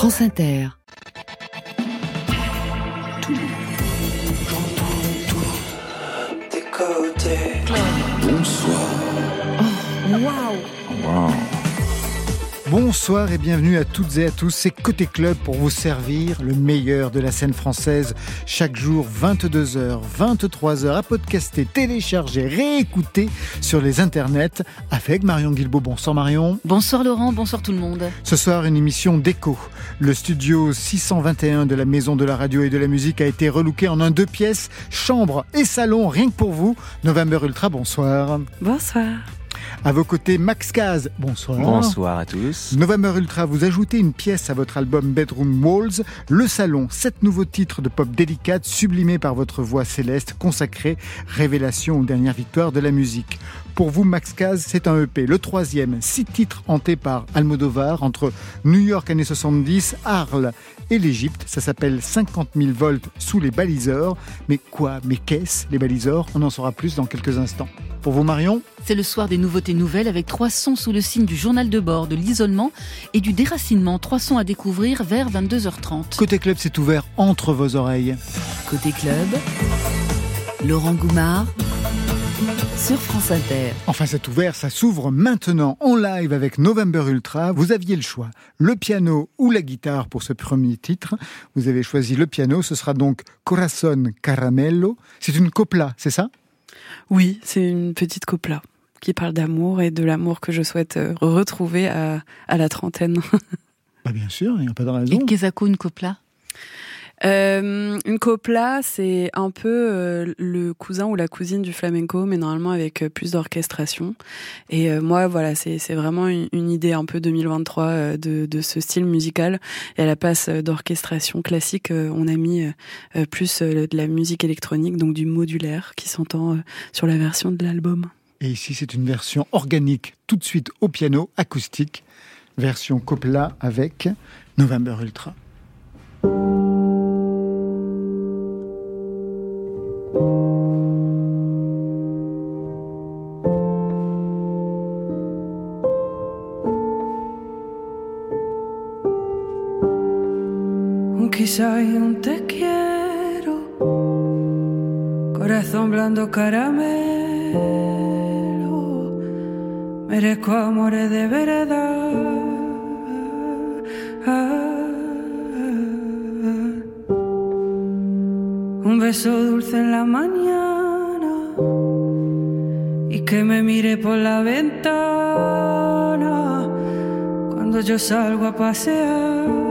France Inter. Bonsoir. Waouh Bonsoir et bienvenue à toutes et à tous. C'est Côté Club pour vous servir le meilleur de la scène française. Chaque jour, 22h, 23h, à podcaster, télécharger, réécouter sur les internets avec Marion Guilbault. Bonsoir Marion. Bonsoir Laurent, bonsoir tout le monde. Ce soir, une émission d'écho. Le studio 621 de la Maison de la Radio et de la Musique a été relooké en un deux pièces, chambre et salon, rien que pour vous. November Ultra, bonsoir. Bonsoir. À vos côtés, Max Caz, bonsoir. Bonsoir à tous. November Ultra, vous ajoutez une pièce à votre album Bedroom Walls, Le Salon, sept nouveaux titres de pop délicate sublimés par votre voix céleste consacrée, révélation aux dernières victoires de la musique. Pour vous, Max Caz, c'est un EP, le troisième, six titres hantés par Almodovar entre New York années 70, Arles et l'Égypte. Ça s'appelle 50 000 volts sous les baliseurs. Mais quoi Mais qu'est-ce les baliseurs? On en saura plus dans quelques instants. Pour vous, Marion? C'est le soir des nouveautés nouvelles avec trois sons sous le signe du journal de bord, de l'isolement et du déracinement. Trois sons à découvrir vers 22h30. Côté club, c'est ouvert entre vos oreilles. Côté club, Laurent Goumard sur France Inter. Enfin, c'est ouvert, ça s'ouvre maintenant en live avec November Ultra. Vous aviez le choix, le piano ou la guitare pour ce premier titre. Vous avez choisi le piano, ce sera donc Corazon Caramello. C'est une copla, c'est ça? Oui, c'est une petite copla qui parle d'amour et de l'amour que je souhaite euh, retrouver à, à la trentaine. Bah bien sûr, il n'y a pas de Et raison. Kezako, une copla? Euh, une copla, c'est un peu euh, le cousin ou la cousine du flamenco, mais normalement avec euh, plus d'orchestration. Et moi, voilà, c'est vraiment une, idée un peu 2023 euh, de, de ce style musical. Et à la place d'orchestration classique, on a mis plus de la musique électronique, donc du modulaire qui s'entend sur la version de l'album. Et ici, c'est une version organique, tout de suite au piano, acoustique. Version copla avec November Ultra. Y un te quiero, corazón blando caramelo, merezco amores de verdad. Un beso dulce en la mañana y que me mire por la ventana cuando yo salgo a pasear.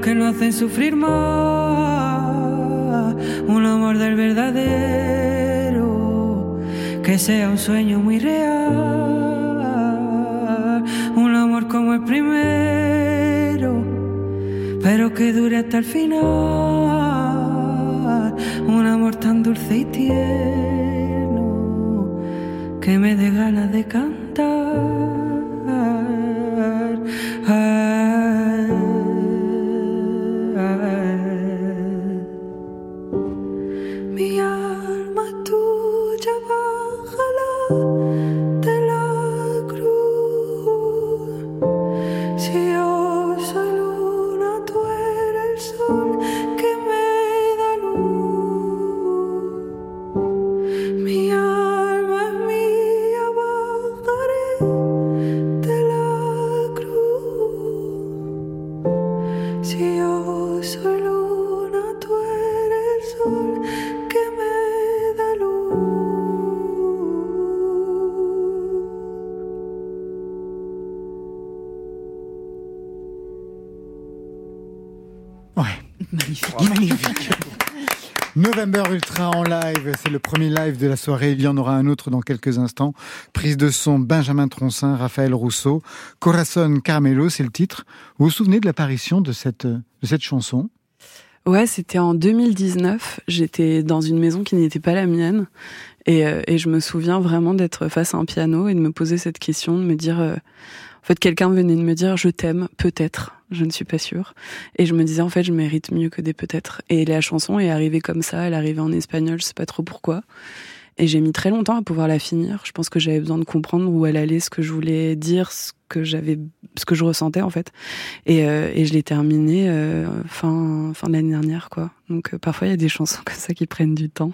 Que no hacen sufrir más. Un amor del verdadero, que sea un sueño muy real. Un amor como el primero, pero que dure hasta el final. Un amor tan dulce y tierno, que me dé ganas de cantar. Premier live de la soirée. Il y en aura un autre dans quelques instants. Prise de son Benjamin Troncin, Raphaël Rousseau, Corazon Carmelo, c'est le titre. Vous vous souvenez de l'apparition de cette, de cette chanson? Ouais, c'était en 2019. J'étais dans une maison qui n'était pas la mienne. Et, euh, et je me souviens vraiment d'être face à un piano et de me poser cette question, de me dire... euh, en fait, quelqu'un venait de me dire je t'aime, peut-être, je ne suis pas sûre. Et je me disais en fait, je mérite mieux que des peut-être. Et la chanson est arrivée comme ça, elle arrivée en espagnol, je sais pas trop pourquoi. Et j'ai mis très longtemps à pouvoir la finir. Je pense que j'avais besoin de comprendre où elle allait, ce que je voulais dire, ce que j'avais, ce que je ressentais en fait. Et, euh, et je l'ai terminée euh, fin fin de l'année dernière, quoi. Donc euh, parfois il y a des chansons comme ça qui prennent du temps.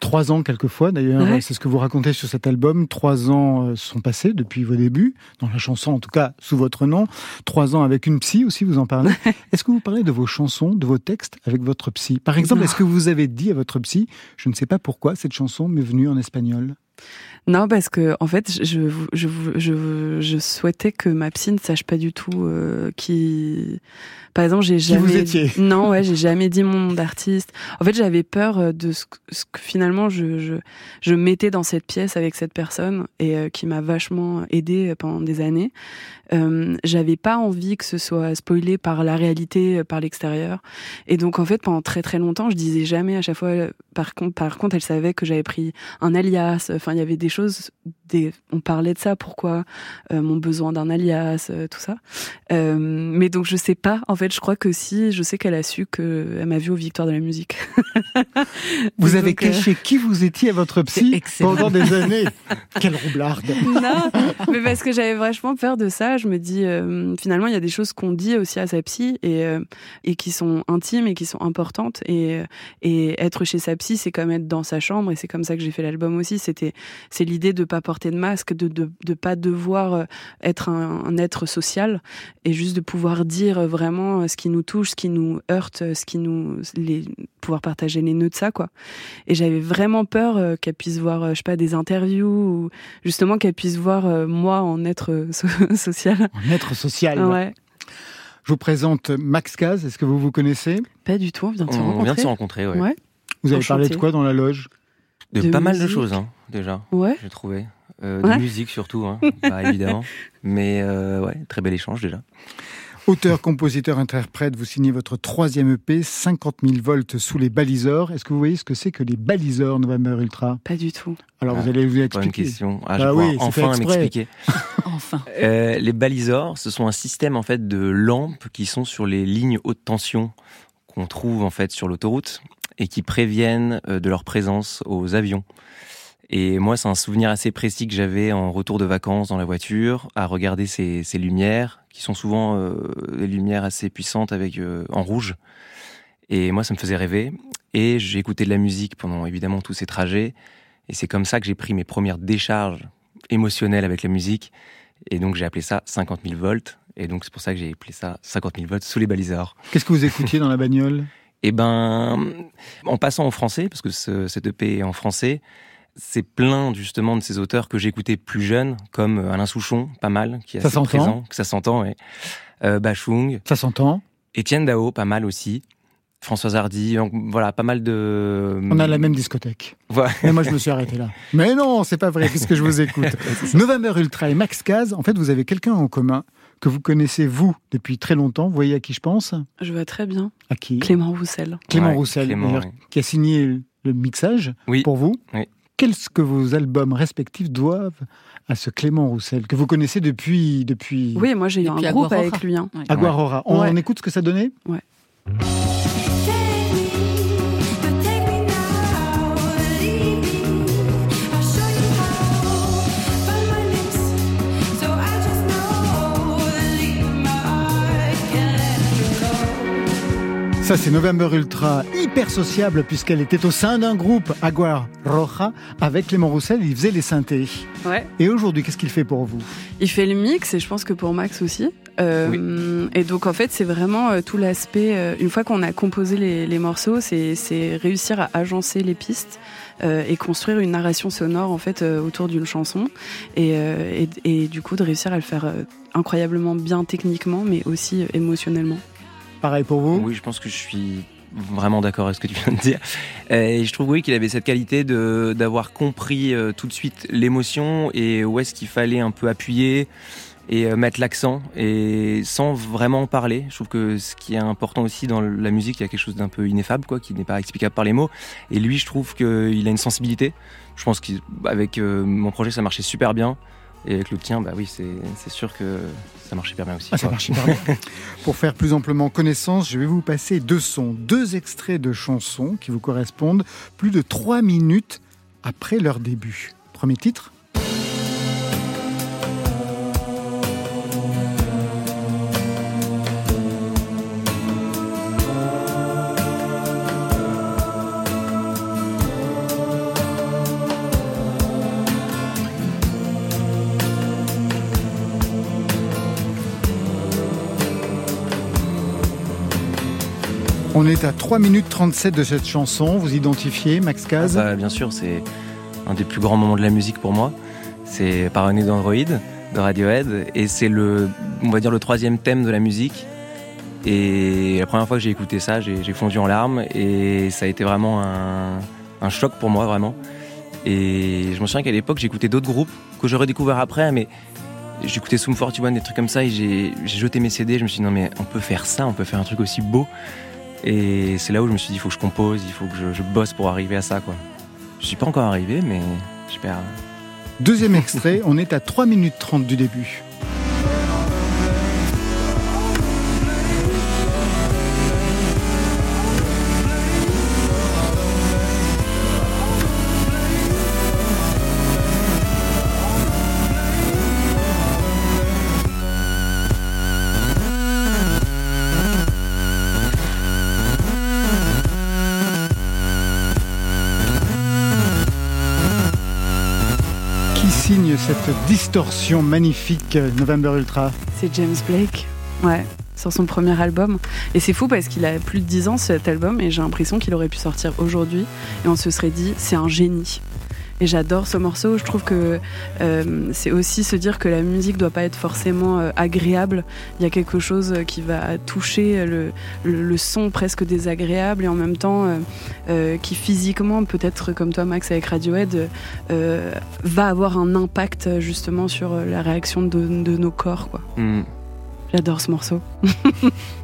Trois ans quelquefois, d'ailleurs, Ouais. c'est ce que vous racontez sur cet album. Trois ans euh, sont passés depuis vos débuts, dans la chanson en tout cas sous votre nom. Trois ans avec une psy aussi, vous en parlez. Est-ce que vous parlez de vos chansons, de vos textes avec votre psy? Par exemple, est-ce que vous avez dit à votre psy, je ne sais pas pourquoi cette chanson m'est venue en espagnol? Non, parce que en fait, je, je, je, je, souhaitais que ma psy ne sache pas du tout euh, qui. Par exemple, j'ai jamais. vous étiez. Non, ouais, j'ai jamais dit mon nom d'artiste. En fait, j'avais peur euh, de ce, ce que finalement je, je je mettais dans cette pièce avec cette personne et euh, qui m'a vachement aidée pendant des années. Euh, j'avais pas envie que ce soit spoilé par la réalité, euh, par l'extérieur. Et donc en fait, pendant très très longtemps, je disais jamais à chaque fois. euh, Par contre, par contre, elle savait que j'avais pris un alias. Enfin, il y avait des choses. Des, on parlait de ça. Pourquoi euh, mon besoin d'un alias, euh, tout ça. Euh, mais donc je sais pas. En fait, je crois que si, je sais qu'elle a su que elle m'a vu aux Victoires de la musique. Vous avez caché qui vous étiez à votre psy pendant des années. Quelle roublarde non, mais parce que j'avais vachement peur de ça. Je me dis, finalement, il y a des choses qu'on dit aussi à sa psy et, et qui sont intimes et qui sont importantes. Et, et être chez sa psy, c'est comme être dans sa chambre. Et c'est comme ça que j'ai fait l'album aussi. C'était, c'est l'idée de pas porter de masque, de, de, de pas devoir euh, être un, un être social et juste de pouvoir dire vraiment ce qui nous touche, ce qui nous heurte, ce qui nous, les, pouvoir partager les nœuds de ça, quoi. Et j'avais vraiment peur euh, qu'elle puisse voir, euh, je sais pas, des interviews ou justement qu'elle puisse voir euh, moi en être euh, so- social. En être social. Ouais. Je vous présente Max Caz. Est-ce que vous vous connaissez? Pas du tout, on vient de se On rencontrer. vient de se rencontrer, ouais. Ouais. Vous avez Enchanté. parlé de quoi dans la loge? De, De pas mal de choses, hein, déjà, Ouais. j'ai trouvé. Euh, Ouais. De musique surtout, hein, bah, évidemment. Mais euh, ouais, très bel échange déjà. Auteur, compositeur, interprète, vous signez votre troisième EP, 50 000 volts sous les baliseurs. Est-ce que vous voyez ce que c'est que les baliseurs November Ultra? Pas du tout. Alors Ah, vous allez vous Bonne expliquer. question. Ah, Bah je vais oui, enfin exprès. m'expliquer. Enfin. Euh, les balisors, ce sont un système en fait de lampes qui sont sur les lignes haute tension qu'on trouve en fait sur l'autoroute et qui préviennent euh, de leur présence aux avions. Et moi, c'est un souvenir assez précis que j'avais en retour de vacances dans la voiture, à regarder ces, ces lumières, qui sont souvent euh, des lumières assez puissantes avec euh, en rouge. Et moi, ça me faisait rêver. Et j'ai écouté de la musique pendant évidemment tous ces trajets. Et c'est comme ça que j'ai pris mes premières décharges émotionnelles avec la musique. Et donc j'ai appelé ça 50 000 volts. Et donc c'est pour ça que j'ai appelé ça 50 000 volts sous les baliseurs. Qu'est-ce que vous écoutiez dans la bagnole? Et ben, en passant au français, parce que ce, cet EP est en français, c'est plein justement de ces auteurs que j'écoutais plus jeune, comme Alain Souchon, pas mal, qui est Ça assez présent, que ça s'entend, ouais. Euh, Bachung, Ça s'entend Étienne Dao, pas mal aussi. Françoise Hardy, donc voilà, pas mal de. On a la même discothèque. Voilà. Mais moi, je me suis arrêté là. Mais non, c'est pas vrai, puisque je vous écoute. November Ultra et Max Caz, en fait, vous avez quelqu'un en commun que vous connaissez, vous, depuis très longtemps. Vous voyez à qui je pense? Je vois très bien. À qui? Clément Roussel. Clément Ouais, Roussel, Clément, d'ailleurs, oui. qui a signé le mixage Oui. pour vous. Oui. Qu'est-ce que vos albums respectifs doivent à ce Clément Roussel, que vous connaissez depuis, depuis Oui, moi j'ai eu un groupe Aguarora. avec lui. hein. Ouais. Aguarora. On, Ouais. on écoute ce que ça donnait? Ça, c'est November Ultra, hyper sociable, puisqu'elle était au sein d'un groupe, Aguar Roja, avec Clément Roussel, il faisait les synthés. Ouais. Et aujourd'hui, qu'est-ce qu'il fait pour vous? Il fait le mix et je pense que pour Max aussi. Euh, Et donc en fait c'est vraiment euh, tout l'aspect. euh, une fois qu'on a composé les, les morceaux, c'est c'est réussir à agencer les pistes euh, et construire une narration sonore en fait euh, autour d'une chanson et, euh, et, et du coup de réussir à le faire euh, incroyablement bien techniquement mais aussi euh, émotionnellement. Pareil pour vous Oui, je pense que je suis vraiment d'accord avec ce que tu viens de dire. Et je trouve oui qu'il avait cette qualité de d'avoir compris euh, tout de suite l'émotion et où est-ce qu'il fallait un peu appuyer et euh, mettre l'accent et sans vraiment en parler. Je trouve que ce qui est important aussi dans la musique, il y a quelque chose d'un peu ineffable quoi, qui n'est pas explicable par les mots. Et lui, je trouve qu'il a une sensibilité. Je pense qu'avec euh, mon projet, ça marchait super bien. Et avec le tien, bah oui, c'est sûr que ça marche hyper bien aussi. Ah, ça marche hyper bien. Pour faire plus amplement connaissance, je vais vous passer deux sons, deux extraits de chansons qui vous correspondent plus de trois minutes après leur début. Premier titre On est à 3 minutes 37 de cette chanson. Vous identifiez Max Caz ah bah, Bien sûr, c'est un des plus grands moments de la musique pour moi. C'est Paranoid d'Android de Radiohead et c'est le, on va dire, le troisième thème de la musique. Et la première fois que j'ai écouté ça, j'ai fondu en larmes et ça a été vraiment un, un choc pour moi, vraiment. Et je me souviens qu'à l'époque, j'écoutais d'autres groupes que j'aurais découvert après, mais j'écoutais Soum 41, des trucs comme ça, et j'ai jeté mes CD. Je me suis dit, non, mais on peut faire ça, on peut faire un truc aussi beau. Et c'est là où je me suis dit, il faut que je compose, il faut que je, bosse pour arriver à ça. Quoi. Je suis pas encore arrivé, mais j'espère. Deuxième extrait, on est à 3 minutes 30 du début. Cette distorsion magnifique November Ultra C'est James Blake, ouais, sur son premier album. Et c'est fou parce qu'il a plus de 10 ans cet album et j'ai l'impression qu'il aurait pu sortir aujourd'hui et on se serait dit c'est un génie. Et j'adore ce morceau. Je trouve que euh, c'est aussi se dire que la musique doit pas être forcément euh, agréable. Il y a quelque chose qui va toucher le, le, son presque désagréable et en même temps euh, qui physiquement, peut-être comme toi Max avec Radiohead, va avoir un impact justement sur la réaction de, de nos corps. Quoi. Mm. J'adore ce morceau.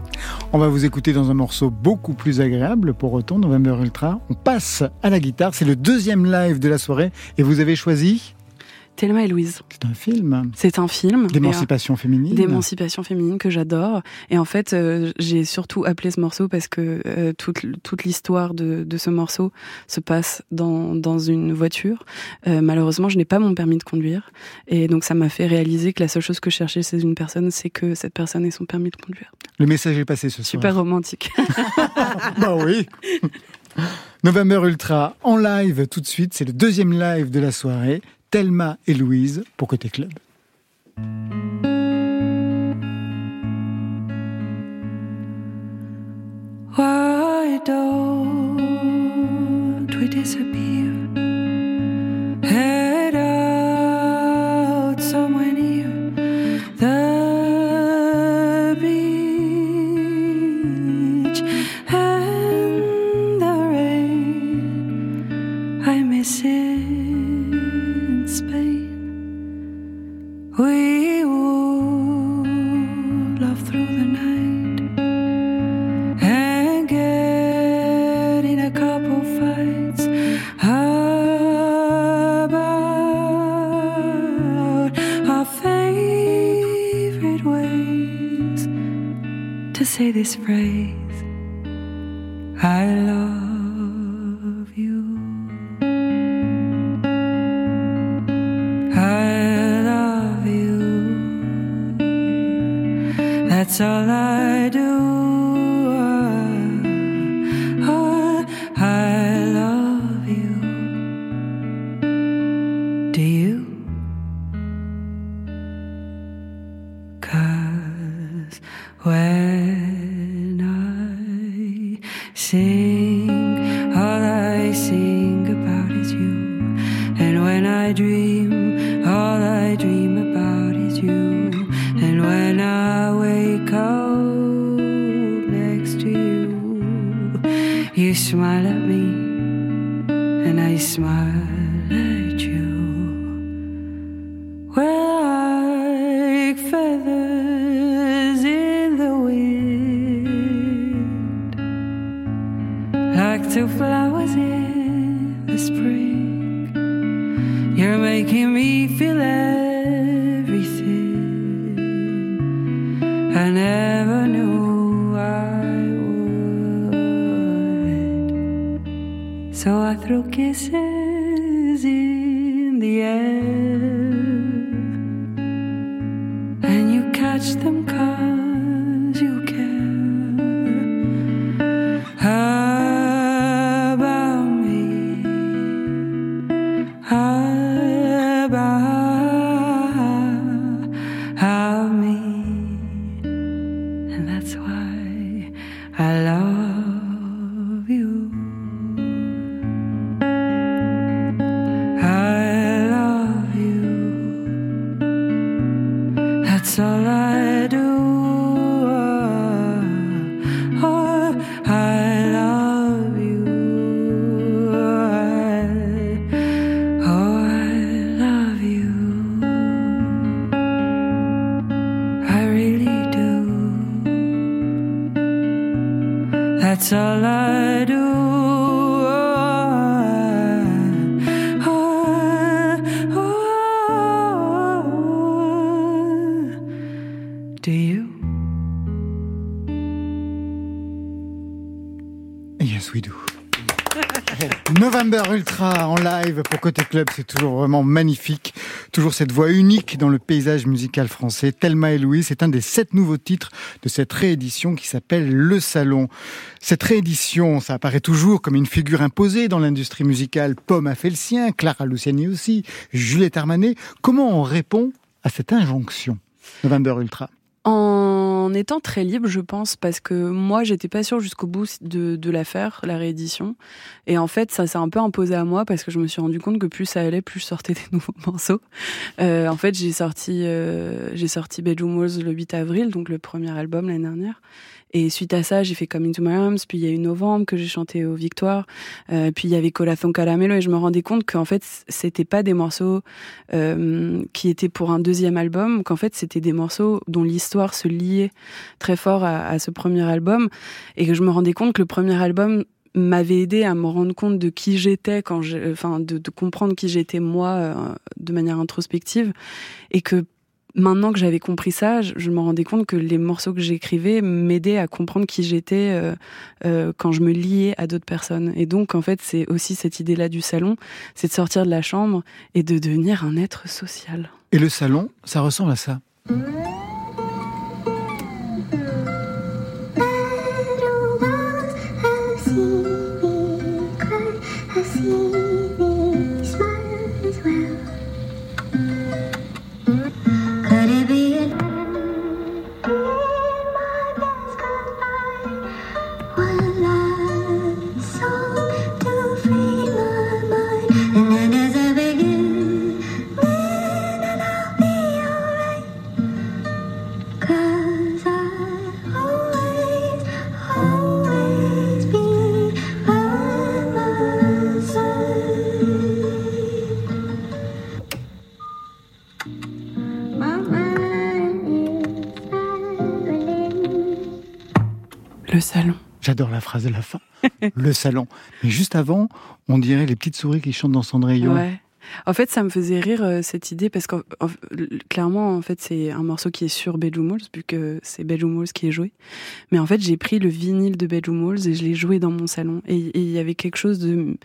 On va vous écouter dans un morceau beaucoup plus agréable pour autant, November Ultra. On passe à la guitare, c'est le deuxième live de la soirée et vous avez choisi Thelma et Louise. C'est un film. C'est un film. D'émancipation féminine. D'émancipation féminine que j'adore. Et en fait, euh, j'ai surtout appelé ce morceau parce que euh, toute, toute l'histoire de, de, ce morceau se passe dans, dans une voiture. Euh, malheureusement, je n'ai pas mon permis de conduire. Et donc, ça m'a fait réaliser que la seule chose que je cherchais chez une personne, c'est que cette personne ait son permis de conduire. Le message est passé ce soir. Super romantique. bah oui. November Ultra en live tout de suite. C'est le deuxième live de la soirée. Thelma et Louise pour Côté Club. Why don't we disappear? Head out somewhere near the beach I never knew I would. So I throw kisses Côté Club, c'est toujours vraiment magnifique. Toujours cette voix unique dans le paysage musical français. Thelma et Louise, c'est un des sept nouveaux titres de cette réédition qui s'appelle Le Salon. Cette réédition, ça apparaît toujours comme une figure imposée dans l'industrie musicale. Pomme a fait le sien, Clara Luciani aussi, Juliette Armanet. Comment on répond à cette injonction November Ultra? En étant très libre, je pense, parce que moi, j'étais pas sûre jusqu'au bout de, de la faire, la réédition. Et en fait, ça s'est un peu imposé à moi parce que je me suis rendu compte que plus ça allait, plus je sortais des nouveaux morceaux. Euh, en fait, j'ai sorti, euh, j'ai sorti Bedroom Walls le 8 avril, donc le premier album l'année dernière. Et suite à ça, j'ai fait Come Into My Arms, puis il y a eu Novembre que j'ai chanté aux Victoires, euh, puis il y avait Corazon Caramelo, et je me rendais compte qu'en fait, c'était pas des morceaux qui étaient pour un deuxième album, qu'en fait, c'était des morceaux dont l'histoire se liait très fort à, ce premier album, et que je me rendais compte que le premier album m'avait aidé à me rendre compte de qui j'étais quand j'ai, enfin, de, comprendre qui j'étais moi euh, de manière introspective, et que maintenant que j'avais compris ça, je, me rendais compte que les morceaux que j'écrivais m'aidaient à comprendre qui j'étais euh, euh, quand je me liais à d'autres personnes. Et donc, en fait, c'est aussi cette idée-là du salon, c'est de sortir de la chambre et de devenir un être social. Et le salon, ça ressemble à ça? Le salon. J'adore la phrase de la fin. le salon. Mais juste avant, on dirait les petites souris qui chantent dans Cendrillon. Ouais. En fait, ça me faisait rire euh, cette idée parce que clairement, en fait, c'est un morceau qui est sur Bedroom Walls, vu que c'est Bedroom Walls qui est joué. Mais en fait, j'ai pris le vinyle de Bedroom Walls et je l'ai joué dans mon salon. Et il y avait quelque chose de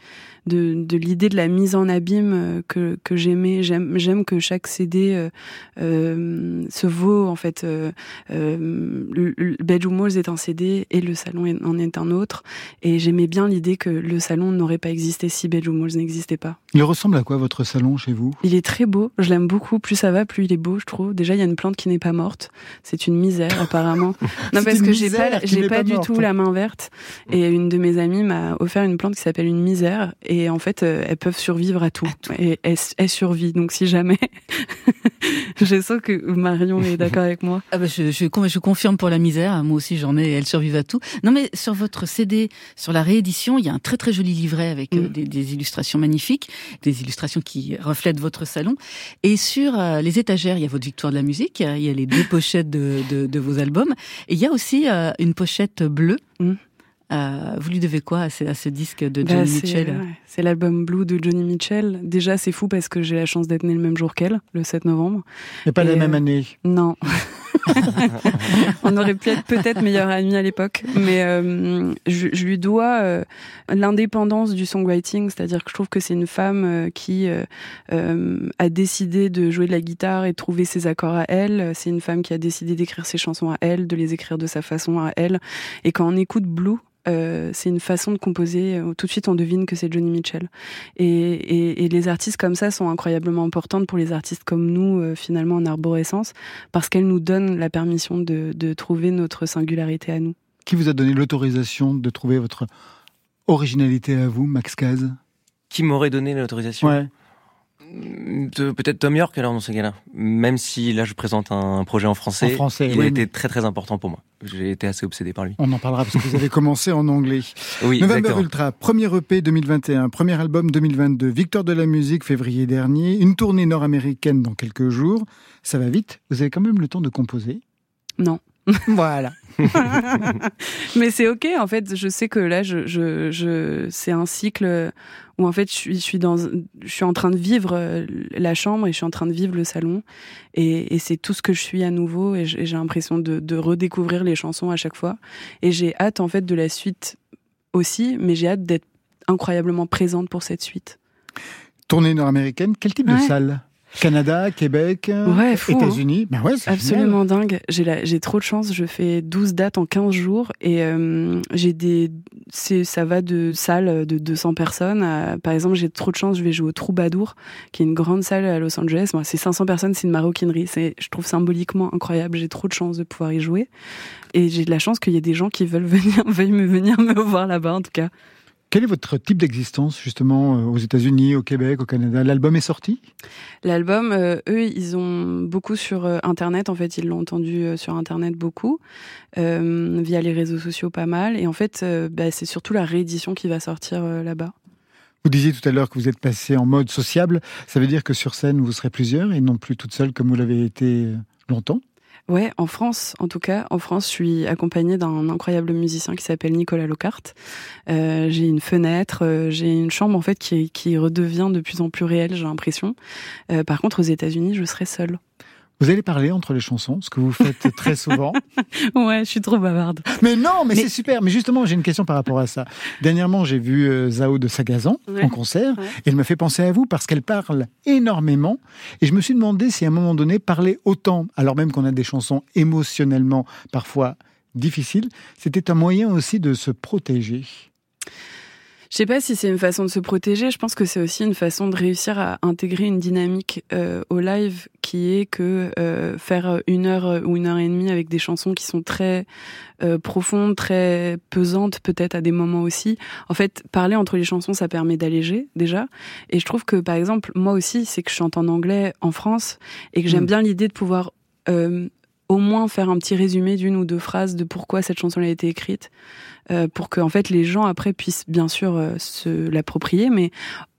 de, l'idée de la mise en abîme euh, que, que j'aimais. J'aime, que chaque CD euh, se vaut en fait. Le, le est un CD et le salon en est un autre. Et j'aimais bien l'idée que le salon n'aurait pas existé si Bedroom Walls n'existait pas. Il ressemble à quoi votre votre salon chez vous? Il est très beau, je l'aime beaucoup. Plus ça va, plus il est beau, je trouve. Déjà, il y a une plante qui n'est pas morte. C'est une misère, apparemment. non, parce que j'ai pas, qui j'ai n'est pas, pas du morte. tout la main verte. Et une de mes amies m'a offert une plante qui s'appelle une misère. Et en fait, euh, elles peuvent survivre à tout. Et elles, elles survivent. Donc, si jamais, je sens que Marion est d'accord avec moi. Ah bah je, je, je confirme pour la misère, moi aussi j'en ai, elle survive à tout. Non mais sur votre CD, sur la réédition, il y a un très très joli livret avec euh, Mm. des, des illustrations magnifiques, des illustrations qui reflètent votre salon. Et sur euh, les étagères, il y a votre victoire de la musique, il y a les deux pochettes de, de, de vos albums, et il y a aussi euh, une pochette bleue. Mm. Euh, vous lui devez quoi à ce, à ce disque de Bah, Johnny c'est Mitchell? ouais, c'est l'album Blue de Johnny Mitchell. Déjà, c'est fou parce que j'ai la chance d'être né le même jour qu'elle, le 7 novembre. Et pas Et, la même euh, année. Non. On aurait pu être peut-être meilleurs amis à l'époque, mais euh, je, je lui dois euh, l'indépendance du songwriting, c'est-à-dire que je trouve que c'est une femme euh, qui euh, euh, a décidé de jouer de la guitare et de trouver ses accords à elle. C'est une femme qui a décidé d'écrire ses chansons à elle, de les écrire de sa façon à elle. Et quand on écoute Blue, euh, c'est une façon de composer. euh, Tout de suite, on devine que c'est Johnny Mitchell. Et, et, et les artistes comme ça sont incroyablement importantes pour les artistes comme nous, euh, finalement, en arborescence, parce qu'elles nous donnent la permission de, de trouver notre singularité à nous. Qui vous a donné l'autorisation de trouver votre originalité à vous, Max Caz? Qui m'aurait donné l'autorisation? Ouais. Pe- Peut-être Tom York alors dans ce cas-là. Même si là je présente un projet en français, En français, il oui, a été très très important pour moi. J'ai été assez obsédé par lui. On en parlera parce que vous avez commencé en anglais. Oui, November exactement. Ultra, premier EP 2021, premier album 2022, victoire de la musique février dernier, une tournée nord-américaine dans quelques jours. Ça va vite, vous avez quand même le temps de composer? Non. Voilà. Mais c'est ok, en fait, je sais que là, je, je, je, c'est un cycle où en fait, je suis, je suis dans, je suis en train de vivre euh, la chambre et je suis en train de vivre le salon. Et, et c'est tout ce que je suis à nouveau et j'ai l'impression de, de redécouvrir les chansons à chaque fois. Et j'ai hâte, en fait, de la suite aussi, mais j'ai hâte d'être incroyablement présente pour cette suite. Tournée nord-américaine, quel type de salle? Canada, Québec, Ouais, hein. États-Unis Ben ouais, Absolument dingue. J'ai la- j'ai trop de chance. Je fais 12 dates en 15 jours et euh, j'ai des c'est ça va de salles de 200 personnes. à- par exemple, j'ai trop de chance. Je vais jouer au Troubadour, qui est une grande salle à Los Angeles. Moi, c'est 500 personnes. C'est une maroquinerie. C'est je trouve symboliquement incroyable. J'ai trop de chance de pouvoir y jouer et j'ai de la chance qu'il y ait des gens qui veulent venir veuillent me venir me voir là-bas en tout cas. Quel est votre type d'existence justement euh, aux États-Unis, au Québec, au Canada? L'album est sorti? L'album, euh, eux, ils ont beaucoup sur euh, Internet. En fait, ils l'ont entendu sur Internet beaucoup, euh, via les réseaux sociaux pas mal. Et en fait, euh, bah, c'est surtout la réédition qui va sortir là-bas. Vous disiez tout à l'heure que vous êtes passé en mode sociable. Ça veut dire que sur scène, vous serez plusieurs et non plus toute seule comme vous l'avez été longtemps? Ouais, en France, en tout cas, en France, je suis accompagnée d'un incroyable musicien qui s'appelle Nicolas Locarte. Euh, j'ai une fenêtre, euh, j'ai une chambre en fait qui, redevient de plus en plus réelle, j'ai l'impression. Euh, par contre, aux États-Unis, je serai seule. Vous allez parler entre les chansons, ce que vous faites très souvent. Ouais, je suis trop bavarde. Mais non, mais, Mais- c'est super. Mais justement, j'ai une question par rapport à ça. Dernièrement, j'ai vu euh, Zao de Sagazan Ouais. en concert Ouais. et elle m'a fait penser à vous parce qu'elle parle énormément. Et je me suis demandé si à un moment donné, parler autant, alors même qu'on a des chansons émotionnellement parfois difficiles, c'était un moyen aussi de se protéger. Je sais pas si c'est une façon de se protéger. Je pense que c'est aussi une façon de réussir à intégrer une dynamique euh, au live qui est que euh, faire une heure ou une heure et demie avec des chansons qui sont très euh, profondes, très pesantes peut-être à des moments aussi. En fait, parler entre les chansons, ça permet d'alléger déjà. Et je trouve que par exemple, moi aussi, c'est que je chante en anglais en France et que j'aime Mm. bien l'idée de pouvoir euh, au moins faire un petit résumé d'une ou deux phrases de pourquoi cette chanson a été écrite euh, pour que en fait les gens après puissent bien sûr euh, se l'approprier, mais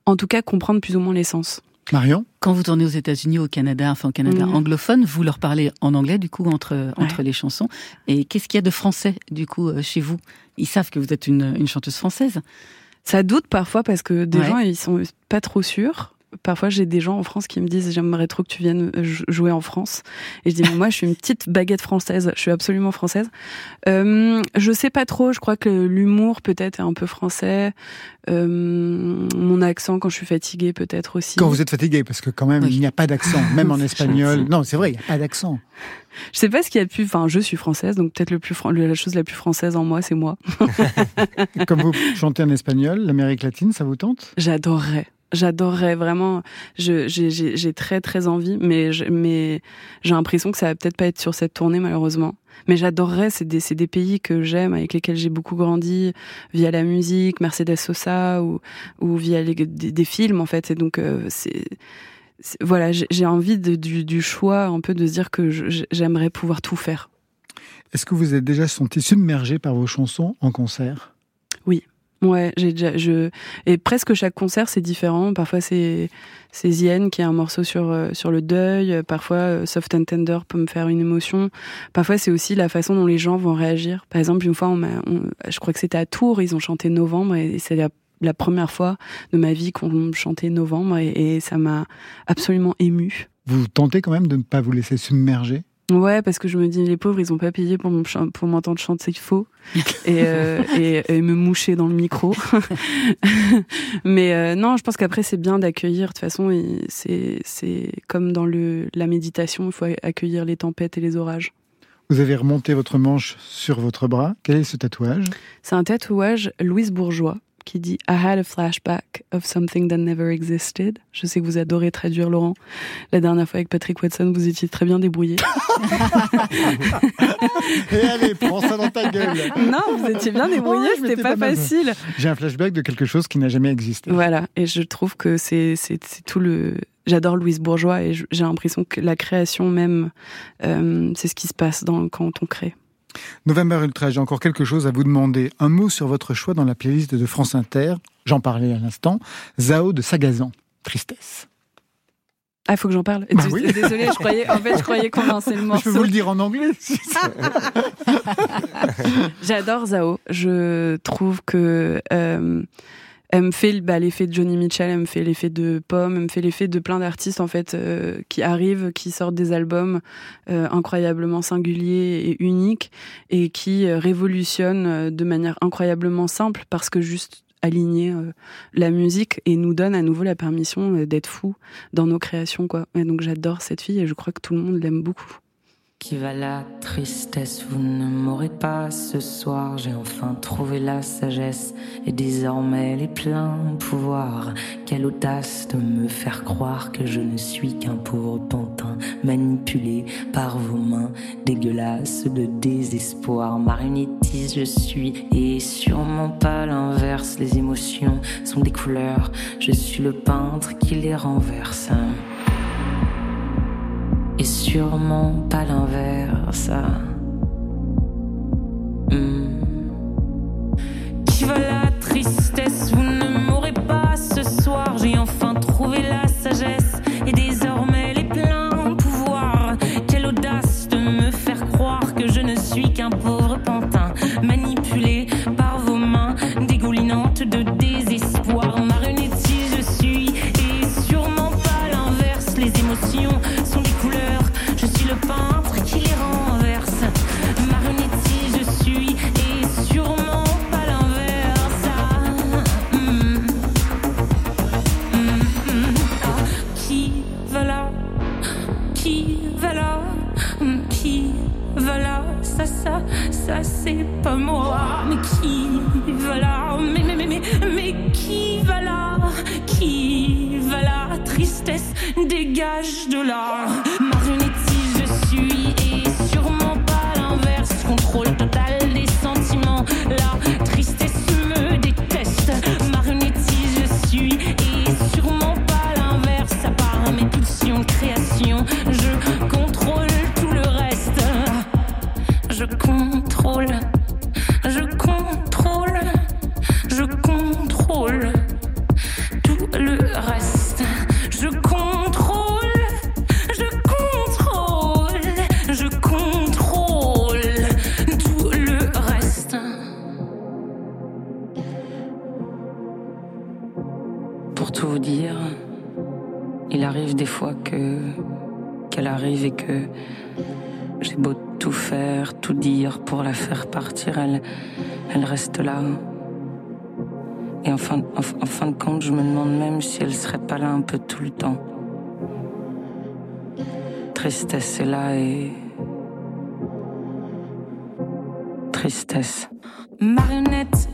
en tout cas comprendre plus ou moins l'essence. Marion? Quand vous tournez aux États-Unis, au Canada, enfin au Canada anglophone, vous leur parlez en anglais du coup entre entre les chansons. Et qu'est-ce qu'il y a de français du coup euh, chez vous? Ils savent que vous êtes une, une chanteuse française. Ça doute parfois parce que des Ouais. gens ils sont pas trop sûrs. Parfois, j'ai des gens en France qui me disent j'aimerais trop que tu viennes euh, jou- jouer en France. Et je dis mais moi, je suis une petite baguette française. Je suis absolument française. Euh, je sais pas trop. Je crois que l'humour peut-être est un peu français. Euh, mon accent quand je suis fatiguée peut-être aussi. Quand vous êtes fatigué, parce que quand même, Oui. il n'y a pas d'accent, même en espagnol. Non, c'est vrai, il n'y a pas d'accent. Je sais pas ce qu'il y a de plus. Enfin, je suis française, donc peut-être le plus fran- la chose la plus française en moi, c'est moi. Comme vous chantez en espagnol, l'Amérique latine, ça vous tente? J'adorerais. J'adorerais vraiment. J'ai très très envie, mais je- mais j'ai l'impression que ça va peut-être pas être sur cette tournée malheureusement. Mais j'adorerais. C'est des des pays que j'aime, avec lesquels j'ai beaucoup grandi via la musique, Mercedes Sosa ou ou via les- des, des films en fait. Et donc euh, c'est voilà, j'ai envie de, du, du choix un peu de se dire que j'aimerais pouvoir tout faire. Est-ce que vous êtes déjà senti submergé par vos chansons en concert? Ouais, j'ai déjà, je et presque chaque concert c'est différent. Parfois c'est c'est qui a un morceau sur euh, sur le deuil. Parfois euh, Soft and Tender peut me faire une émotion. Parfois c'est aussi la façon dont les gens vont réagir. Par exemple une fois je crois que c'était à Tours, ils ont chanté Novembre et c'est la première fois de ma vie qu'on chantait Novembre et, et ça m'a absolument ému. Vous tentez quand même de ne pas vous laisser submerger? Ouais, parce que je me dis les pauvres ils ont pas payé pour m'entendre chanter faux et, euh, et, et me moucher dans le micro. Mais euh, non, je pense qu'après c'est bien d'accueillir. De toute façon, c'est comme dans le la méditation, il faut accueillir les tempêtes et les orages. Vous avez remonté votre manche sur votre bras. Quel est ce tatouage? C'est un tatouage Louise Bourgeois qui dit I had a flashback of something that never existed. Je sais que vous adorez traduire Laurent. La dernière fois avec Patrick Watson, vous étiez très bien débrouillé. Et allez, prends ça dans ta gueule non, vous étiez bien débrouillé, Oh, c'était pas facile. J'ai un flashback de quelque chose qui n'a jamais existé. Voilà, et je trouve que c'est tout le. J'adore Louise Bourgeois et j'ai l'impression que la création même, euh, c'est ce qui se passe dans quand on crée. November Ultra, j'ai encore quelque chose à vous demander. Un mot sur votre choix dans la playlist de France Inter. J'en parlais à l'instant. Zao de Sagazan. Tristesse. Ah, faut que j'en parle. Bah oui. Désolée, je croyais. En fait, je croyais qu'on lançait le Je peux morceau. vous le dire en anglais. J'adore Zao. Je trouve que euh, elle me fait bah, l'effet de Johnny Mitchell, elle me fait l'effet de Pomme, elle me fait l'effet de plein d'artistes en fait euh, qui arrivent, qui sortent des albums euh, incroyablement singuliers et uniques et qui euh, révolutionnent euh, de manière incroyablement simple parce que juste aligner euh, la musique et nous donne à nouveau la permission d'être fou dans nos créations quoi. Et donc j'adore cette fille et je crois que tout le monde l'aime beaucoup. Qui va la tristesse, vous ne m'aurez pas ce soir. J'ai enfin trouvé la sagesse et désormais les pleins pouvoirs. Quelle audace de me faire croire que je ne suis qu'un pauvre pantin manipulé par vos mains dégueulasses de désespoir. Marionnettiste je suis et sûrement pas l'inverse. Les émotions sont des couleurs, je suis le peintre qui les renverse et sûrement pas l'inverse. J'ai beau tout faire, tout dire pour la faire partir, elle, reste là. Et en fin, en, fin de compte, je me demande même si elle serait pas là un peu tout le temps. Tristesse est là et. Tristesse. Marionnette,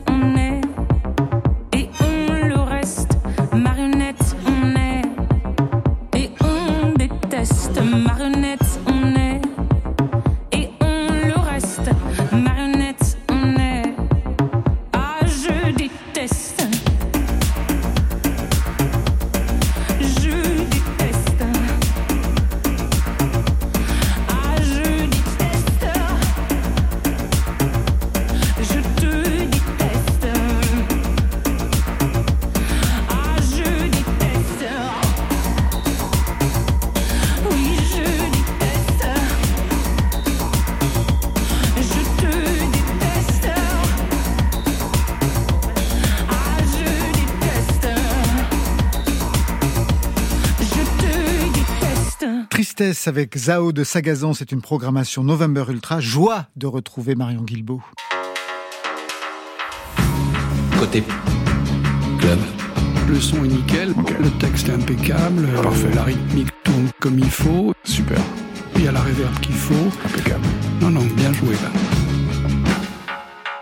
Avec Zao de Sagazan, c'est une programmation November Ultra. Joie de retrouver Marion Guilbeault. Côté club. Le son est nickel, le texte est impeccable, euh, Parfait. la rythmique tourne comme il faut, Super. il y a la réverb qu'il faut. Impeccable. Non, non, bien joué là.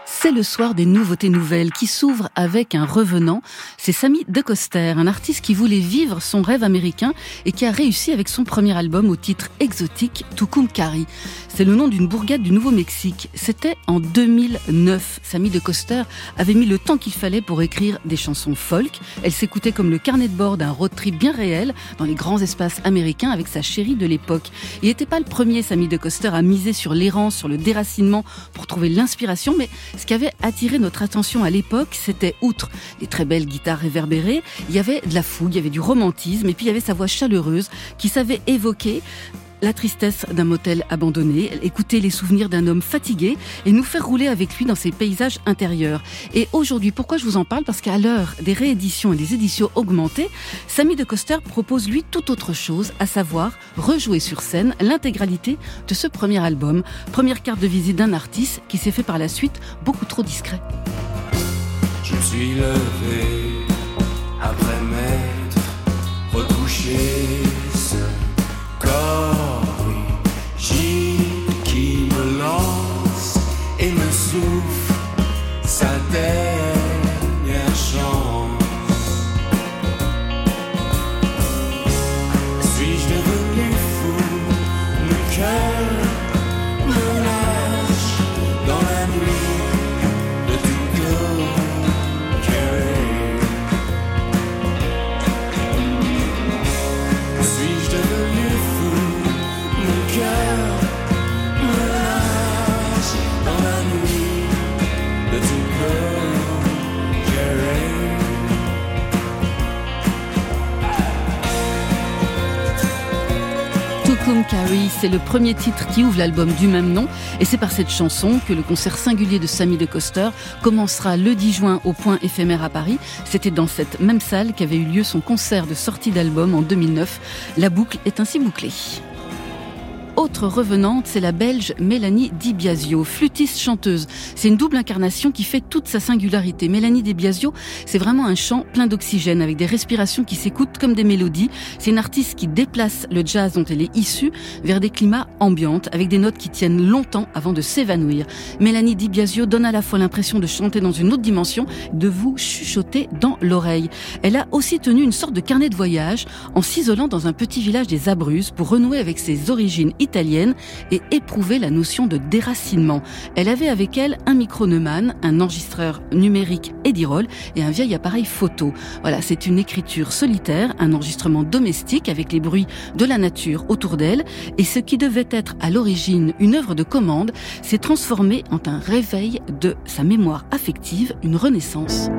C'est le soir des nouveautés nouvelles qui s'ouvre avec un revenant. C'est Samy DeCoster, un artiste qui voulait vivre son rêve américain et qui a réussi avec son premier album au titre exotique Tucumcari. C'est le nom d'une bourgade du Nouveau-Mexique. C'était en 2009. Samy DeCoster avait mis le temps qu'il fallait pour écrire des chansons folk. Elles s'écoutaient comme le carnet de bord d'un road trip bien réel dans les grands espaces américains avec sa chérie de l'époque. Il n'était pas le premier, Samy DeCoster, à miser sur l'errance, sur le déracinement pour trouver l'inspiration, mais ce qui avait attiré notre attention à l'époque, c'était, outre les très belles guitares réverbérées, il y avait de la fougue, il y avait du romantisme, et puis il y avait sa voix chaleureuse qui savait évoquer la tristesse d'un motel abandonné, écouter les souvenirs d'un homme fatigué et nous faire rouler avec lui dans ses paysages intérieurs. Et aujourd'hui, pourquoi je vous en parle? Parce qu'à l'heure des rééditions et des éditions augmentées, Samy de Coster propose lui tout autre chose, à savoir rejouer sur scène l'intégralité de ce premier album, première carte de visite d'un artiste qui s'est fait par la suite beaucoup trop discret. Je suis day. C'est le premier titre qui ouvre l'album du même nom et c'est par cette chanson que le concert singulier de Samy de Coster commencera le 10 juin au point éphémère à Paris. C'était dans cette même salle qu'avait eu lieu son concert de sortie d'album en 2009. La boucle est ainsi bouclée. Autre revenante, c'est la belge Mélanie Di Biasio, flûtiste chanteuse. C'est une double incarnation qui fait toute sa singularité. Mélanie Di Biasio, c'est vraiment un chant plein d'oxygène avec des respirations qui s'écoutent comme des mélodies. C'est une artiste qui déplace le jazz dont elle est issue vers des climats ambiantes avec des notes qui tiennent longtemps avant de s'évanouir. Mélanie Di Biasio donne à la fois l'impression de chanter dans une autre dimension, de vous chuchoter dans l'oreille. Elle a aussi tenu une sorte de carnet de voyage en s'isolant dans un petit village des Abruzzes pour renouer avec ses origines italienne et éprouver la notion de déracinement. Elle avait avec elle un micro Neumann, un enregistreur numérique Edirol et un vieil appareil photo. Voilà, c'est une écriture solitaire, un enregistrement domestique avec les bruits de la nature autour d'elle et ce qui devait être à l'origine une œuvre de commande s'est transformé en un réveil de sa mémoire affective, une renaissance.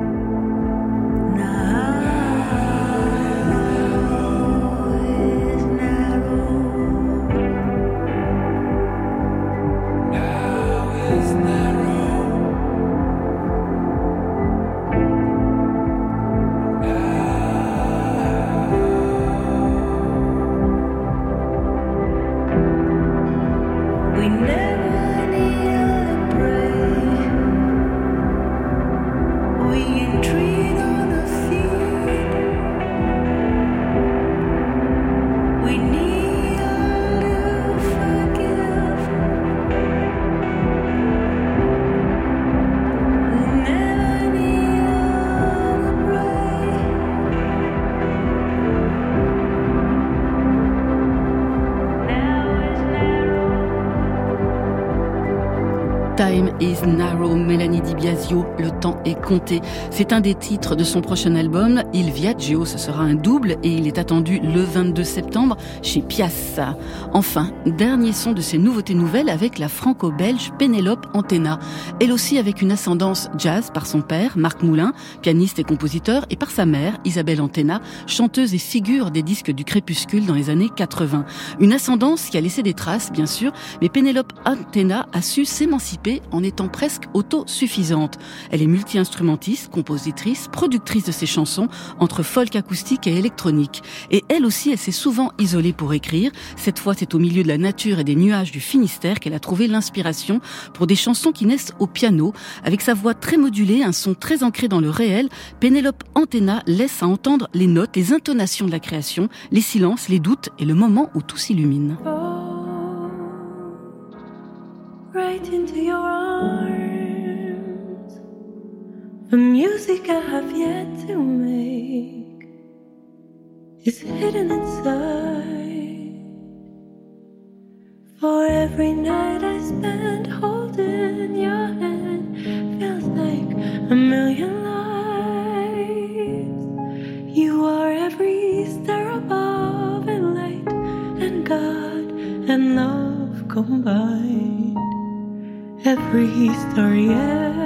Le temps est compté. C'est un des titres de son prochain album, Il Viaggio, ce sera un double et il est attendu le 22 septembre chez Piazza. Enfin, dernier son de ses nouveautés nouvelles avec la franco-belge Pénélope Antena. Elle aussi avec une ascendance jazz par son père, Marc Moulin, pianiste et compositeur, et par sa mère, Isabelle Antena, chanteuse et figure des disques du crépuscule dans les années 80. Une ascendance qui a laissé des traces, bien sûr, mais Pénélope Antena a su s'émanciper en étant presque autosuffisante. Elle est multi-instrumentiste, compositrice, productrice de ses chansons entre folk acoustique et électronique. Et elle aussi, elle s'est souvent isolée pour écrire. Cette fois, c'est au milieu de la nature et des nuages du Finistère qu'elle a trouvé l'inspiration pour des chansons qui naissent au piano. Avec sa voix très modulée, un son très ancré dans le réel, Pénélope Antenna laisse à entendre les notes, les intonations de la création, les silences, les doutes et le moment où tout s'illumine. The music I have yet to make is hidden inside. For every night I spend holding your hand feels like a million lives. You are every star above and light and God and love combined. Every story ever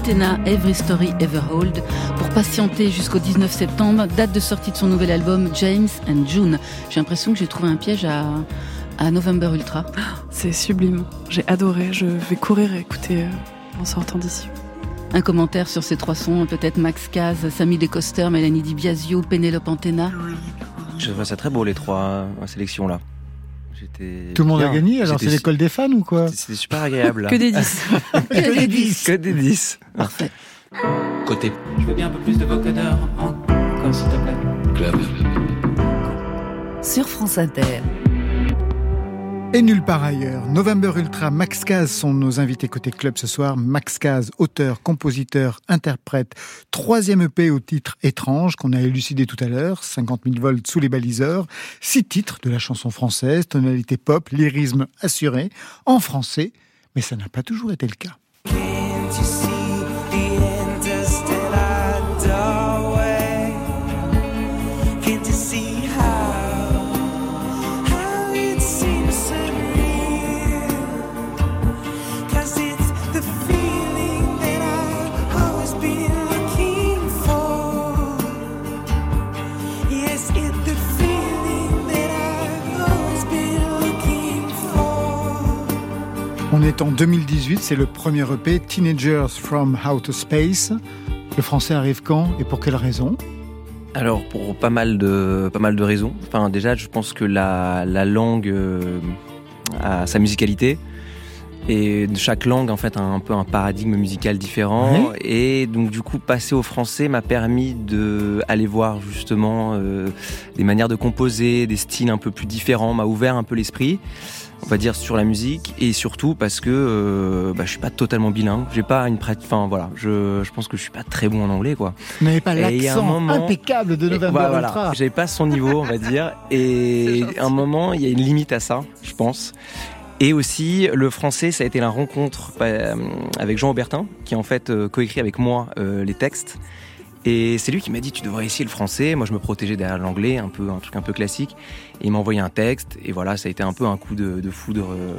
Antenna Every Story Ever Hold pour patienter jusqu'au 19 septembre, date de sortie de son nouvel album James and June. J'ai l'impression que j'ai trouvé un piège à, à November Ultra. C'est sublime. J'ai adoré. Je vais courir et écouter euh, en sortant d'ici. Un commentaire sur ces trois sons, peut-être Max Caz, Samy DeCoster, Mélanie Di Biasio, Penelope Antenna. Je trouve ça très beau les trois euh, sélections là. J'étais Tout le monde a gagné, alors c'est l'école des fans ou quoi C'était super agréable. Que des 10. Que des 10. Que des 10. Parfait. Côté Je veux bien un peu plus de vocodeur encore, s'il te plaît. club. Sur France Inter. Et nulle part ailleurs. November Ultra, Max Caz sont nos invités côté club ce soir. Max Caz, auteur, compositeur, interprète. Troisième EP au titre étrange qu'on a élucidé tout à l'heure. 50 000 volts sous les baliseurs. Six titres de la chanson française, tonalité pop, lyrisme assuré, en français. Mais ça n'a pas toujours été le cas. On est en 2018, c'est le premier EP Teenagers from Outer Space. Le français arrive quand et pour quelle raison? Alors pour pas mal de pas mal de raisons. Enfin déjà je pense que la, la langue euh, a sa musicalité et chaque langue en fait a un peu un paradigme musical différent et donc du coup passer au français m'a permis de aller voir justement euh, des manières de composer, des styles un peu plus différents, m'a ouvert un peu l'esprit. On va dire sur la musique et surtout parce que euh, bah, je suis pas totalement bilingue, j'ai pas une pratique. Enfin voilà, je, je pense que je suis pas très bon en anglais quoi. Vous n'avez pas l'accent moment- impeccable de November voilà, voilà. J'avais pas son niveau, on va dire. Et à un moment, il y a une limite à ça, je pense. Et aussi, le français, ça a été la rencontre euh, avec Jean Aubertin, qui en fait euh, coécrit avec moi euh, les textes. Et c'est lui qui m'a dit tu devrais essayer le français. Moi je me protégeais derrière l'anglais, un peu un truc un peu classique. Et il m'a envoyé un texte et voilà ça a été un peu un coup de, foudre euh,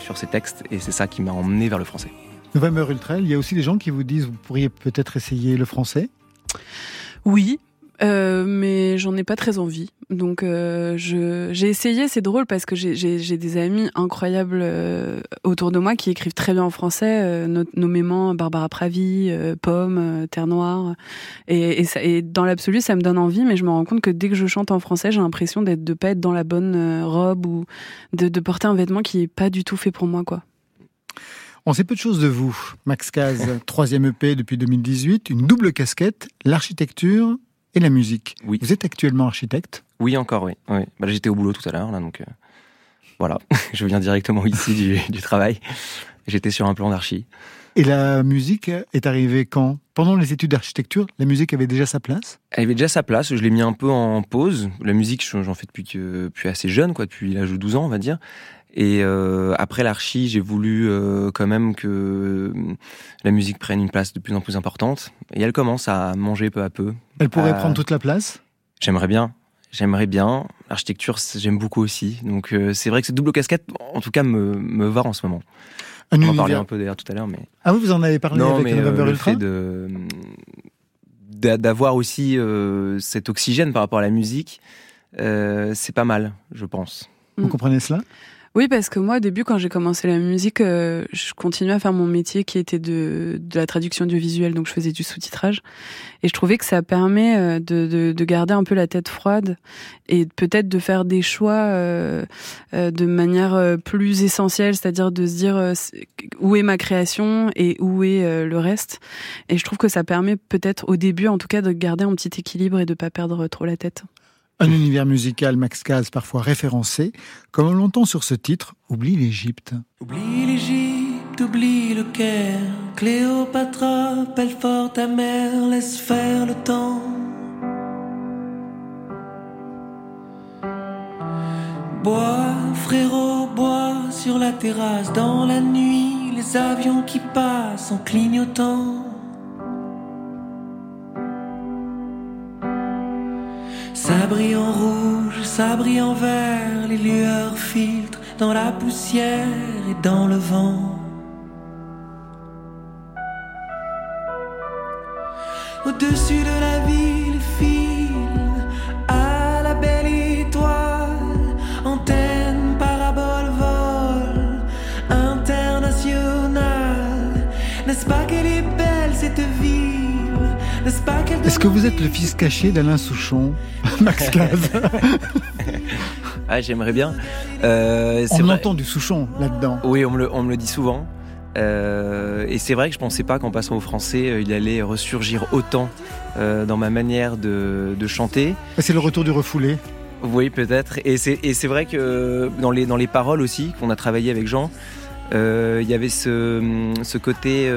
sur ces textes et c'est ça qui m'a emmené vers le français. November Ultrail, il y a aussi des gens qui vous disent vous pourriez peut-être essayer le français? Oui, euh, mais j'en ai pas très envie. Donc euh, j'ai essayé, c'est drôle parce que j'ai des amis incroyables euh, autour de moi qui écrivent très bien en français, nommément Barbara Pravi, Pomme, Terre Noire. Et, dans l'absolu, ça me donne envie, mais je me rends compte que dès que je chante en français, j'ai l'impression d'être de pas être dans la bonne robe ou de, porter un vêtement qui est pas du tout fait pour moi, quoi. On sait peu de choses de vous. Max Caz, troisième EP depuis 2018, une double casquette, l'architecture et la musique. Vous êtes actuellement architecte Oui, encore, oui. Bah j'étais au boulot tout à l'heure, donc euh, voilà, je viens directement ici du, travail. J'étais sur un plan d'archi. Et la musique est arrivée quand? Pendant les études d'architecture, la musique avait déjà sa place? Elle avait déjà sa place, je l'ai mis un peu en pause. La musique, j'en fais depuis, que, depuis assez jeune, depuis l'âge de 12 ans, on va dire. Et euh, après l'archi, j'ai voulu euh, quand même que euh, la musique prenne une place de plus en plus importante. Et elle commence à manger peu à peu. Elle pourrait prendre toute la place? J'aimerais bien. J'aimerais bien. L'architecture, j'aime beaucoup aussi. Donc c'est vrai que cette double casquette, en tout cas, me, me va en ce moment. On en parlait un peu d'ailleurs tout à l'heure. Mais... Ah oui, vous en avez parlé non, avec mais, November le Ultra de d'avoir aussi cet oxygène par rapport à la musique, c'est pas mal, je pense. Vous hmm. comprenez cela? Oui, parce que moi, au début, quand j'ai commencé la musique, euh, je continuais à faire mon métier qui était de, de la traduction audiovisuelle, donc je faisais du sous-titrage. Et je trouvais que ça permet euh, de, de, de garder un peu la tête froide et peut-être de faire des choix euh, euh de manière euh, plus essentielle, c'est-à-dire de se dire où est ma création et où est le reste. Et je trouve que ça permet peut-être au début, en tout cas, de garder un petit équilibre et de pas perdre trop la tête. Un univers musical Max Caz parfois référencé, comme on l'entend sur ce titre, Oublie l'Égypte. Oublie l'Égypte, oublie le Caire, Cléopâtre pelle fort ta mère, laisse faire le temps. Bois, frérot, bois sur la terrasse, dans la nuit, les avions qui passent en clignotant. Ça brille en rouge, ça brille en vert, les lueurs filtrent dans la poussière et dans le vent. Au-dessus de la ville, filent Est-ce que vous êtes le fils caché d'Alain Souchon, Max Caz Ah, j'aimerais bien. Euh, on entend du Souchon là-dedans. Oui, on me le, dit souvent. Euh, et c'est vrai que je pensais pas qu'en passant au français, euh, il allait ressurgir autant euh, dans ma manière de, chanter. C'est le retour du refoulé. Oui, peut-être. Et c'est vrai que dans les, paroles aussi, qu'on a travaillé avec Jean, il y avait ce côté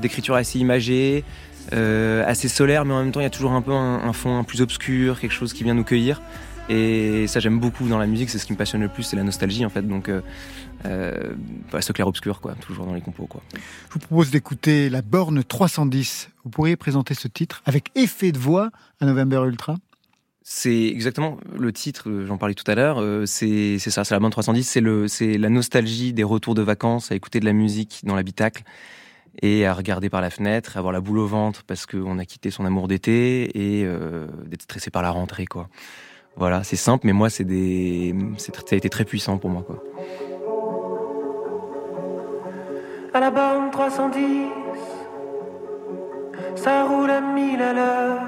d'écriture assez imagée, euh, assez solaire, mais en même temps, il y a toujours un peu un, un fond plus obscur, quelque chose qui vient nous cueillir. Et ça, j'aime beaucoup dans la musique, c'est ce qui me passionne le plus, c'est la nostalgie en fait. Donc, euh, euh, bah, ce clair-obscur, quoi, toujours dans les compos. Quoi. Je vous propose d'écouter La Borne 310. Vous pourriez présenter ce titre avec effet de voix à November Ultra c'est exactement le titre, euh, j'en parlais tout à l'heure, euh, c'est ça, c'est la borne 310, c'est la nostalgie des retours de vacances, à écouter de la musique dans l'habitacle et à regarder par la fenêtre, à avoir la boule au ventre parce qu'on a quitté son amour d'été et euh, d'être stressé par la rentrée, quoi. Voilà, c'est simple, mais moi, c'est des, ça a été très puissant pour moi, quoi. À la borne 310, ça roule à 1000 à l'heure.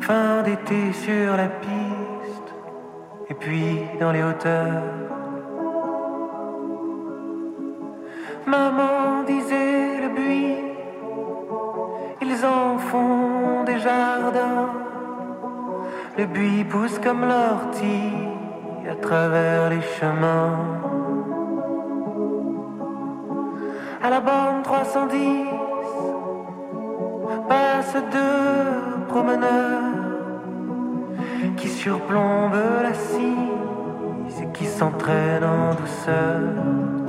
Fin d'été sur la piste, et puis dans les hauteurs. Maman disait le buis, ils en font des jardins. Le buis pousse comme l'ortie à travers les chemins. À la borne 310 passent deux promeneurs qui surplombent la cise et qui s'entraînent en douceur.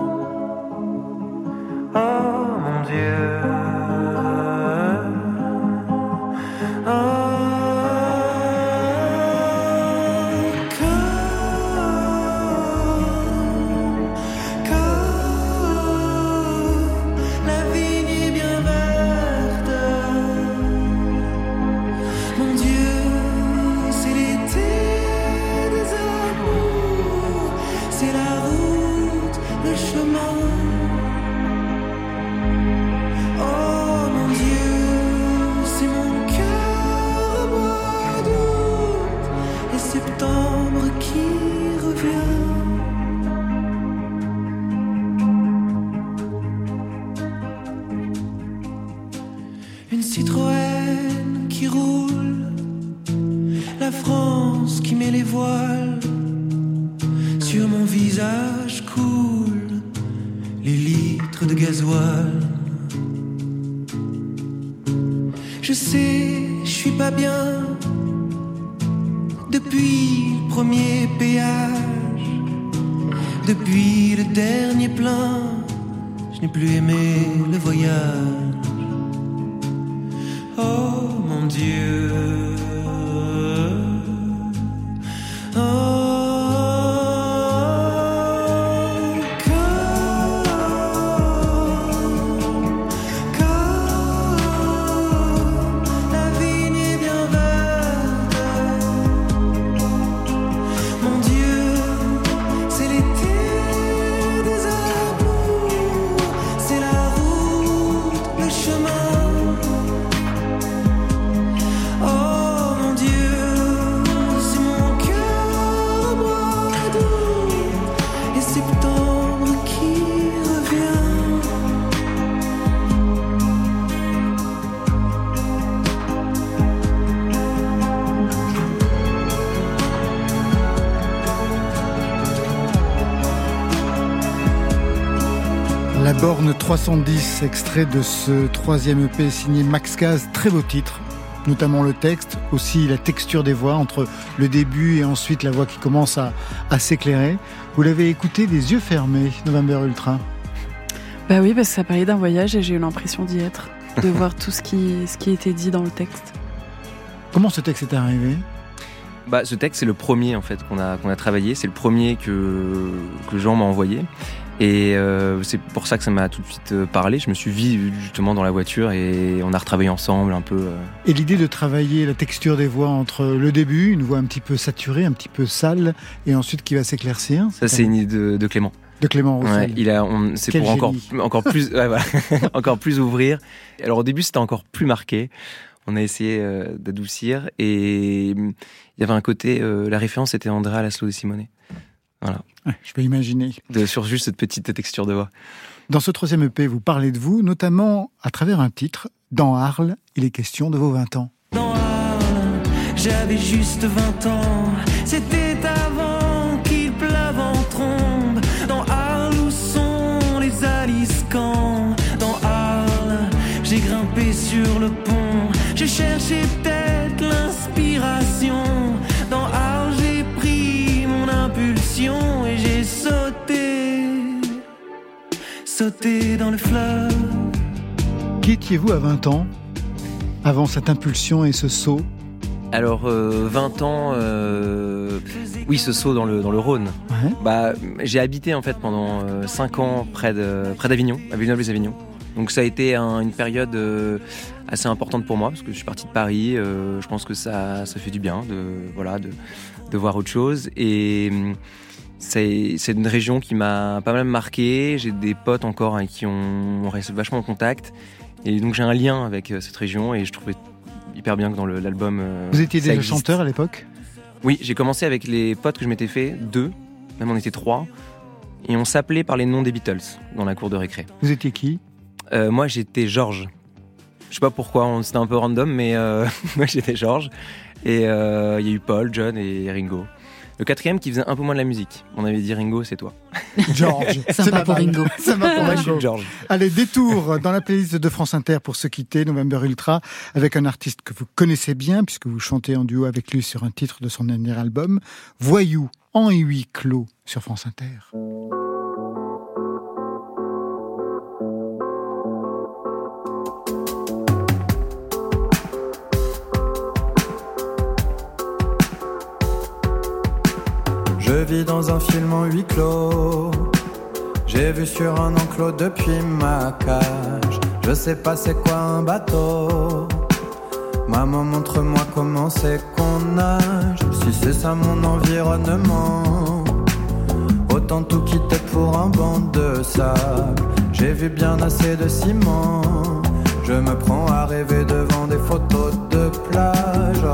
adieu. Je sais, je suis pas bien depuis le premier péage, depuis le dernier plein, je n'ai plus aimé le voyage. 70, extrait de ce troisième EP signé Max Caz, très beau titre, notamment le texte, aussi la texture des voix entre le début et ensuite la voix qui commence à, s'éclairer. Vous l'avez écouté des yeux fermés, November Ultra Bah oui, parce que ça parlait d'un voyage et j'ai eu l'impression d'y être, de voir tout ce qui, était dit dans le texte. Comment ce texte est arrivé? Bah, ce texte, c'est le premier en fait qu'on a, travaillé. C'est le premier que Jean m'a envoyé. Et euh, c'est pour ça que ça m'a tout de suite euh, parlé. Je me suis vu justement dans la voiture et on a retravaillé ensemble un peu. euh. Et l'idée de travailler la texture des voix entre le début, une voix un petit peu saturée, un petit peu sale, et ensuite qui va s'éclaircir. Ça, c'est une idée de, de Clément. de Clément. Ouais, il a, on- c'est pour encore, génie. encore plus, ouais, voilà. encore plus ouvrir. Alors au début, c'était encore plus marqué. On a essayé euh, d'adoucir et hum, il y avait un côté, euh, la référence était Andrea Laszlo de Simone. Voilà. Ouais, je peux imaginer. De, sur juste cette petite texture de voix. Dans ce troisième EP, vous parlez de vous, notamment à travers un titre. Dans Arles, il est question de vos 20 ans. Dans Arles, j'avais juste 20 ans. C'était avant qu'il pleuve en trombe. Dans Arles, où sont les aliscans? Dans Arles, j'ai grimpé sur le pont. Je cherchais peut-être l'inspiration. Et j'ai sauté. Sauté dans le fleuve. Qui étiez-vous à 20 ans, avant cette impulsion et ce saut? Alors, euh, 20 ans, euh, oui, ce saut dans le, dans le Rhône. Ouais. Bah, j'ai habité en fait pendant 5 ans près de près d'Avignon, à Villeneuve-les-Avignon. Donc ça a été un- une période euh, assez importante pour moi parce que je suis parti de Paris. euh, je pense que ça, ça fait du bien de voilà de, de voir autre chose et c'est une région qui m'a pas mal marqué. J'ai des potes encore avec qui on, on reste vachement en contact et donc j'ai un lien avec euh, cette région et je trouvais hyper bien que dans l'album. euh, Vous étiez ça déjà existe. chanteur à l'époque? Oui, j'ai commencé avec les potes que je m'étais fait, deux, même on était trois, et on s'appelait par les noms des Beatles dans la cour de récré. Vous étiez qui? Euh, moi j'étais Georges. Je sais pas pourquoi, c'était un peu random, mais euh, moi j'étais Georges. Et euh, il y a eu Paul, John et Ringo. Le quatrième qui faisait un peu moins de la musique. On avait dit Ringo, c'est toi. George. Sympa C'est pas pour. Ringo. Sympa pour Moi je suis Ringo. Georges. Allez, détour dans la playlist de France Inter pour se quitter, November Ultra, avec un artiste que vous connaissez bien, puisque vous chantez en duo avec lui sur un titre de son dernier album, Voyou, en huis clos sur France Inter. Dans un film en huis clos. J'ai vu sur un enclos depuis ma cage. Je sais pas c'est quoi un bateau. Maman, montre-moi comment c'est qu'on nage. Si c'est ça mon environnement. Autant tout quitter pour un banc de sable. J'ai vu bien assez de ciment. Je me prends à rêver devant des photos de plage.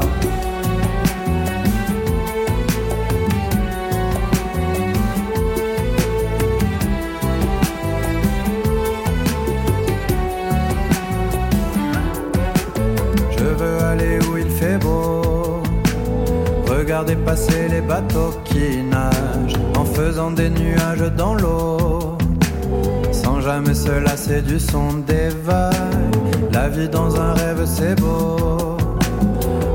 Regarder passer les bateaux qui nagent en faisant des nuages dans l'eau. Sans jamais se lasser du son des vagues. La vie dans un rêve, c'est beau.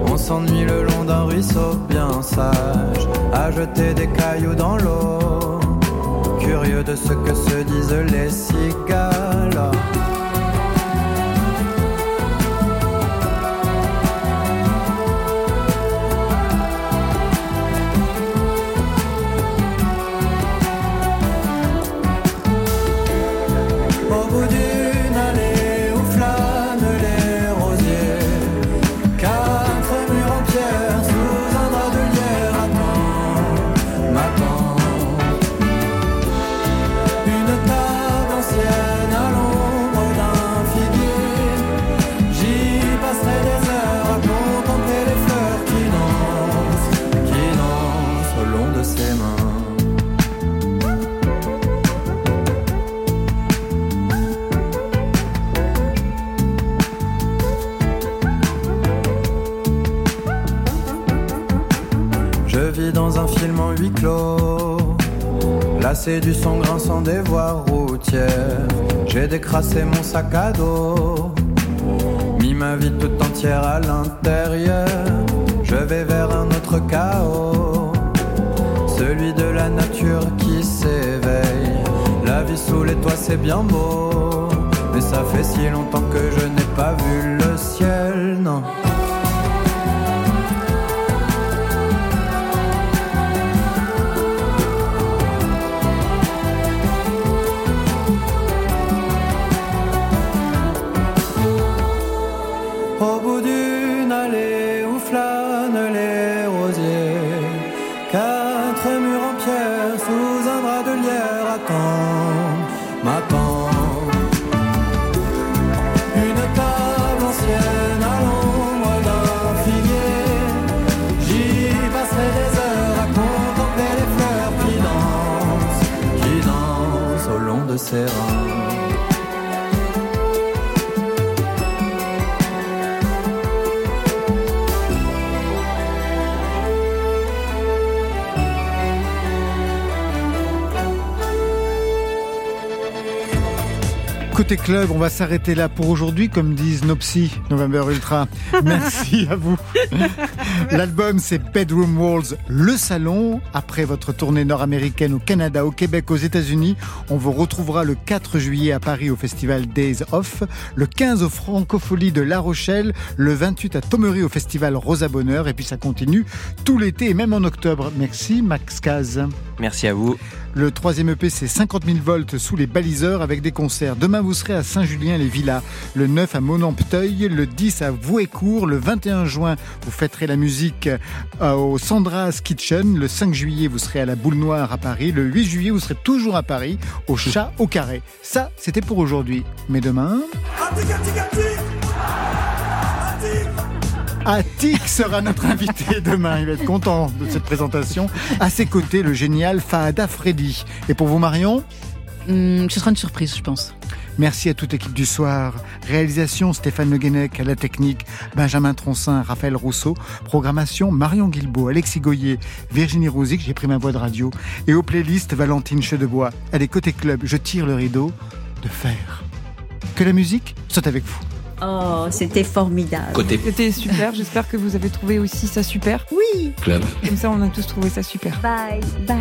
On s'ennuie le long d'un ruisseau bien sage, à jeter des cailloux dans l'eau. Curieux de ce que se disent les cigales. Du son grinçant des voies routières, j'ai décrassé mon sac à dos. Mis ma vie tout entière à l'intérieur. Je vais vers un autre chaos. Celui de la nature qui s'éveille. La vie sous les toits, c'est bien beau. Mais ça fait si longtemps que je n'ai pas vu le ciel, non. Côté club, on va s'arrêter là pour aujourd'hui, comme disent nos psys, November Ultra. Merci à vous. L'album, c'est Bedroom Walls, le salon. Après votre tournée nord-américaine au Canada, au Québec, aux États-Unis, on vous retrouvera le 4 juillet à Paris au festival Days Off, le 15 au Francophonie de La Rochelle, le 28 à Thomery au festival Rosa Bonheur, et puis ça continue tout l'été et même en octobre. Merci Max Caz. Merci à vous. Le troisième EP, c'est 50 000 volts sous les baliseurs avec des concerts. Demain, vous serez à Saint-Julien-les-Villas, le 9 à Monampteuil, le 10 à Vouécourt, le 21 juin, vous fêterez la musique euh, au Sandra's Kitchen, le 5 juillet, vous serez à la Boule Noire à Paris, le 8 juillet, vous serez toujours à Paris, au Chat au Carré. Ça, c'était pour aujourd'hui. Mais demain... Attic sera notre invité demain. Il va être content de cette présentation. À ses côtés, le génial Fahada Freddy. Et pour vous, Marion? Hum, ce sera une surprise, je pense. Merci à toute l'équipe du soir. Réalisation Stéphane Le Guenec, à la technique Benjamin Troncin, Raphaël Rousseau. Programmation Marion Guilbault, Alexis Goyer, Virginie Rosic, j'ai pris ma voix de radio. Et aux playlists Valentine Chedebois. Allez, côté club, je tire le rideau de fer. Que la musique soit avec vous. Oh, c'était formidable. Côté C'était super, j'espère que vous avez trouvé aussi ça super. Oui. club. Comme ça, on a tous trouvé ça super. Bye, bye.